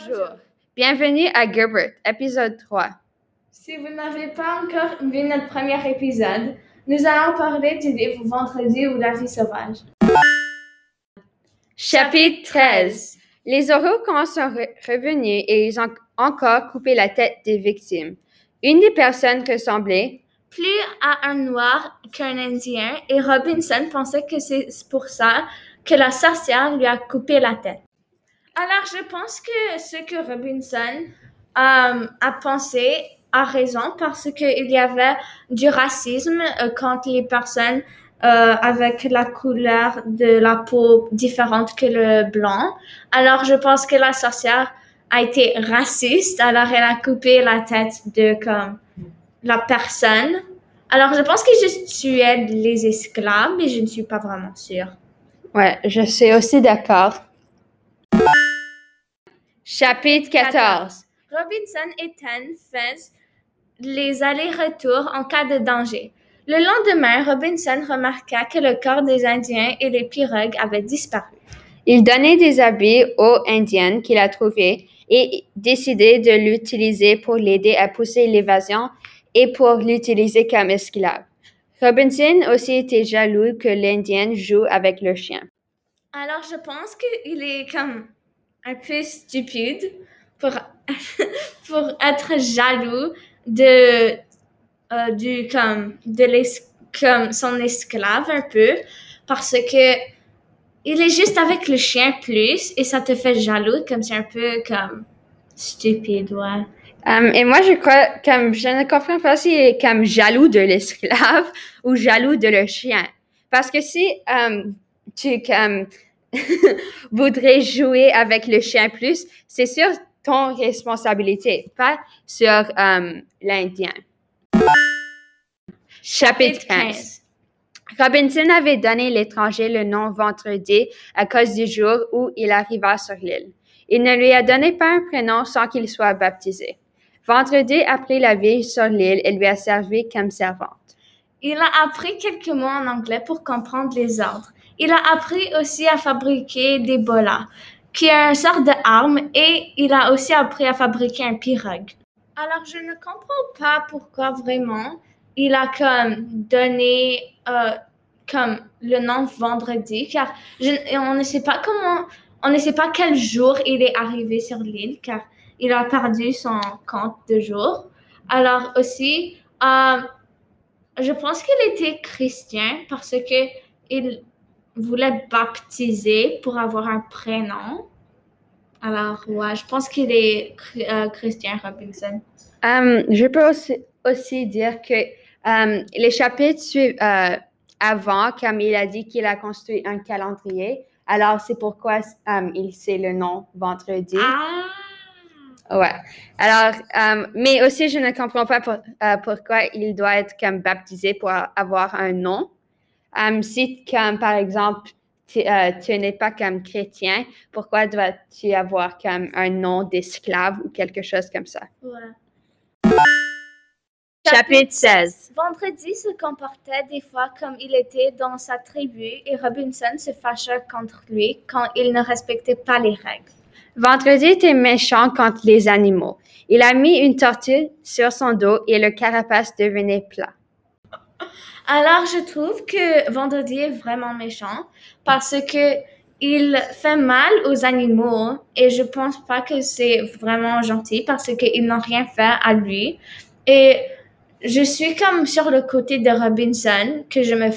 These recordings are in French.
Bonjour. Bienvenue à Gerbert, épisode 3. Si vous n'avez pas encore vu notre premier épisode, nous allons parler du livre Vendredi ou la vie sauvage. Chapitre 13. Les Orocs sont re- revenus et ils ont encore coupé la tête des victimes. Une des personnes ressemblait Plus à un noir qu'un indien et Robinson pensait que c'est pour ça que la sorcière lui a coupé la tête. Alors je pense que ce que Robinson euh, a pensé a raison parce qu'il y avait du racisme euh, contre les personnes euh, avec la couleur de la peau différente que le blanc. Alors je pense que la sorcière a été raciste, alors elle a coupé la tête de comme la personne. Alors je pense que je tuais les esclaves, mais je ne suis pas vraiment sûre. Ouais, je suis aussi d'accord. Chapitre 14. Robinson et Ten faisaient les allers-retours en cas de danger. Le lendemain, Robinson remarqua que le corps des Indiens et les pirogues avait disparu. Il donnait des habits aux Indiennes qu'il a trouvés et décidait de l'utiliser pour l'aider à pousser l'évasion et pour l'utiliser comme esclave. Robinson aussi était jaloux que l'Indienne joue avec le chien. Alors je pense qu'il est comme un peu stupide pour, pour être jaloux de, euh, du, comme, de l'es- comme son esclave un peu parce que il est juste avec le chien plus et ça te fait jaloux comme c'est un peu comme stupide, ouais. Um, et moi, je crois, comme je ne comprends pas s'il est comme jaloux de l'esclave ou jaloux de le chien. Parce que si um, tu comme voudrais jouer avec le chien plus, c'est sur ton responsabilité, pas sur um, l'Indien. Chapitre 15. Robinson avait donné l'étranger le nom vendredi à cause du jour où il arriva sur l'île. Il ne lui a donné pas un prénom sans qu'il soit baptisé. Vendredi, après la vie sur l'île, elle lui a servi comme servante. Il a appris quelques mots en anglais pour comprendre les ordres. Il a appris aussi à fabriquer des bolas, qui est une sorte d'arme, et il a aussi appris à fabriquer un pirogue. Alors, je ne comprends pas pourquoi vraiment il a comme donné euh, comme le nom vendredi, car on ne sait pas comment, on ne sait pas quel jour il est arrivé sur l'île, car il a perdu son compte de jour. Alors aussi, euh, je pense qu'il était chrétien parce que il voulait baptiser pour avoir un prénom. Alors, ouais, je pense qu'il est euh, chrétien Robinson. Um, je peux aussi, aussi dire que um, les chapitres suivent euh, avant, comme il a dit qu'il a construit un calendrier. Alors, c'est pourquoi um, il sait le nom vendredi. Ah! Ouais. Alors, euh, mais aussi, je ne comprends pas pour- euh, pourquoi il doit être comme baptisé pour avoir un nom. Euh, si, comme par exemple, tu, euh, tu n'es pas comme chrétien, pourquoi dois-tu avoir comme un nom d'esclave ou quelque chose comme ça? Ouais. Chapitre 16. Vendredi se comportait des fois comme il était dans sa tribu et Robinson se fâcha contre lui quand il ne respectait pas les règles. Vendredi était méchant contre les animaux. Il a mis une tortue sur son dos et le carapace devenait plat. Alors, je trouve que Vendredi est vraiment méchant parce que il fait mal aux animaux et je pense pas que c'est vraiment gentil parce qu'ils n'ont rien fait à lui. Et je suis comme sur le côté de Robinson que je me,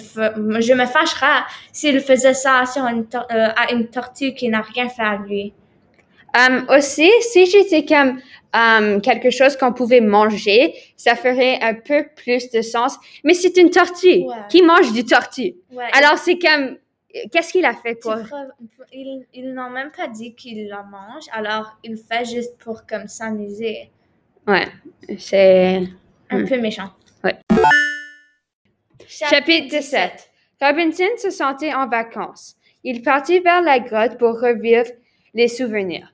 je me fâcherais s'il faisait ça sur euh, à une tortue qui n'a rien fait à lui. Um, aussi, si j'étais comme um, quelque chose qu'on pouvait manger, ça ferait un peu plus de sens. Mais c'est une tortue. Ouais. Qui mange du tortue? Ouais, Alors, c'est comme... Qu'est-ce qu'il a fait pour... ils, ils n'ont même pas dit qu'ils la mangent, alors il fait juste pour comme s'amuser. Ouais, c'est... Un Hmm. peu méchant. Ouais. Chapitre 17. Robinson se sentait en vacances. Il partit vers la grotte pour revivre les souvenirs.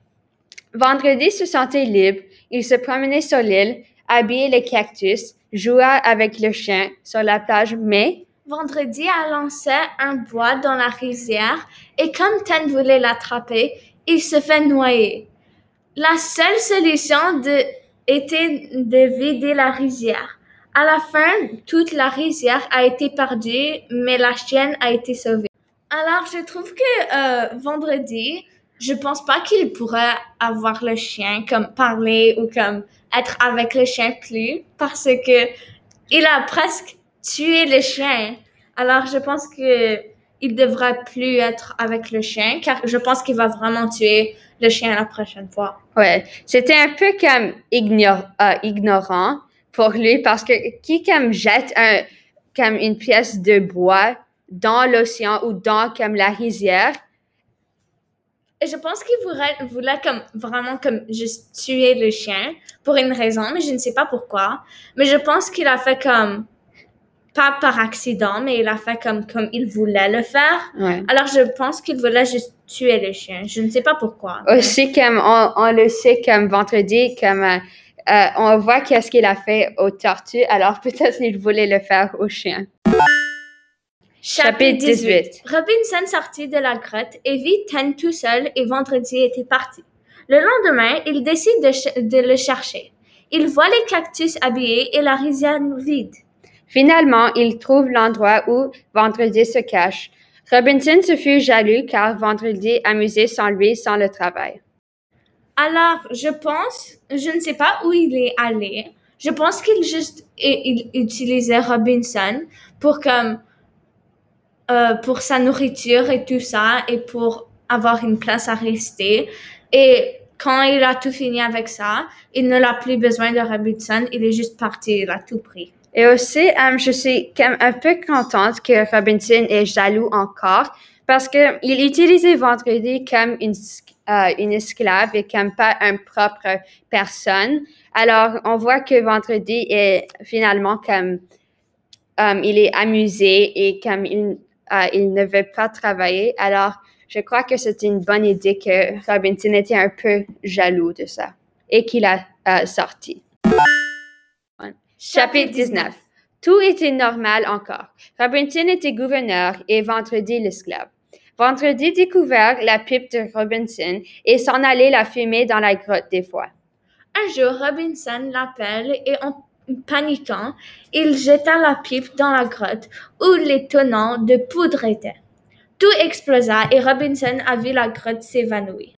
Vendredi se sentait libre. Il se promenait sur l'île, habillait les cactus, joua avec le chien sur la plage, mais Vendredi a lancé un bois dans la rizière et comme Ten voulait l'attraper, il se fait noyer. La seule solution était de vider la rizière. À la fin, toute la rizière a été perdue, mais la chienne a été sauvée. Alors, je trouve que euh, vendredi, je pense pas qu'il pourrait avoir le chien comme parler ou comme être avec le chien plus parce que il a presque tué le chien. Alors, je pense que il devrait plus être avec le chien car je pense qu'il va vraiment tuer le chien la prochaine fois. Ouais, c'était un peu comme euh, ignorant pour lui parce que qui comme jette un, comme une pièce de bois dans l'océan ou dans comme la rizière. Je pense qu'il voulait, voulait comme vraiment comme juste tuer le chien pour une raison, mais je ne sais pas pourquoi. Mais je pense qu'il a fait comme pas par accident, mais il a fait comme comme il voulait le faire. Ouais. Alors je pense qu'il voulait juste tuer le chien. Je ne sais pas pourquoi. Aussi comme on, on le sait comme vendredi comme euh, euh, on voit qu'est-ce qu'il a fait aux tortues, alors peut-être il voulait le faire aux chiens. Chapitre 18. Robinson sortit de la grotte et vit Ten tout seul et Vendredi était parti. Le lendemain, il décide de, ch- de le chercher. Il voit les cactus habillés et la rizière vide. Finalement, il trouve l'endroit où Vendredi se cache. Robinson se fut jaloux car Vendredi amusait sans lui sans le travail. Alors, je pense, je ne sais pas où il est allé. Je pense qu'il juste il, il utilisait Robinson pour comme euh, pour sa nourriture et tout ça et pour avoir une place à rester. Et quand il a tout fini avec ça, il ne l'a plus besoin de Robinson. Il est juste parti. Il a tout pris. Et aussi, euh, je suis comme un peu contente que Robinson est jaloux encore parce que il utilisait Vendredi comme une, euh, une esclave et comme pas une propre personne. Alors, on voit que Vendredi est finalement comme il est amusé et comme il, il ne veut pas travailler. Alors, je crois que c'est une bonne idée que Robinson était un peu jaloux de ça et qu'il a euh, sorti. Chapitre 19. Tout était normal encore. Robinson était gouverneur et Vendredi l'esclave. Vendredi découvert la pipe de Robinson et s'en allait la fumer dans la grotte des fois. Un jour, Robinson l'appelle et en paniquant, il jeta la pipe dans la grotte où les tenants de poudre étaient. Tout explosa et Robinson a vu la grotte s'évanouir.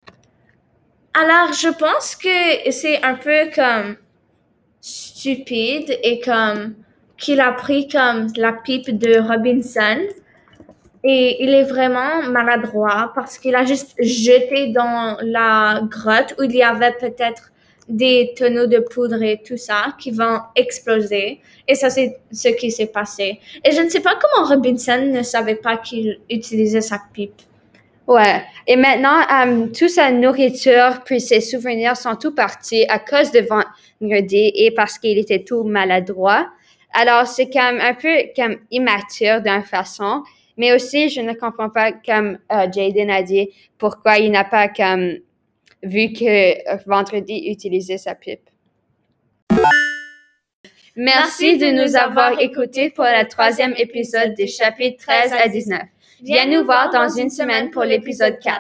Alors, je pense que c'est un peu comme stupide et comme qu'il a pris comme la pipe de Robinson et il est vraiment maladroit parce qu'il a juste jeté dans la grotte où il y avait peut-être des tonneaux de poudre et tout ça qui vont exploser. Et ça, c'est ce qui s'est passé. Et je ne sais pas comment Robinson ne savait pas qu'il utilisait sa pipe. Ouais. Et maintenant, euh, toute sa nourriture puis ses souvenirs sont tout partis à cause de vendredi et parce qu'il était tout maladroit. Alors, c'est comme un peu comme immature d'une façon. Mais aussi, je ne comprends pas, comme euh, Jaden a dit, pourquoi il n'a pas comme vu que vendredi utilisait sa pipe. Merci de nous avoir écoutés pour le troisième épisode des chapitres 13 à 19. Viens nous voir dans une semaine pour l'épisode 4.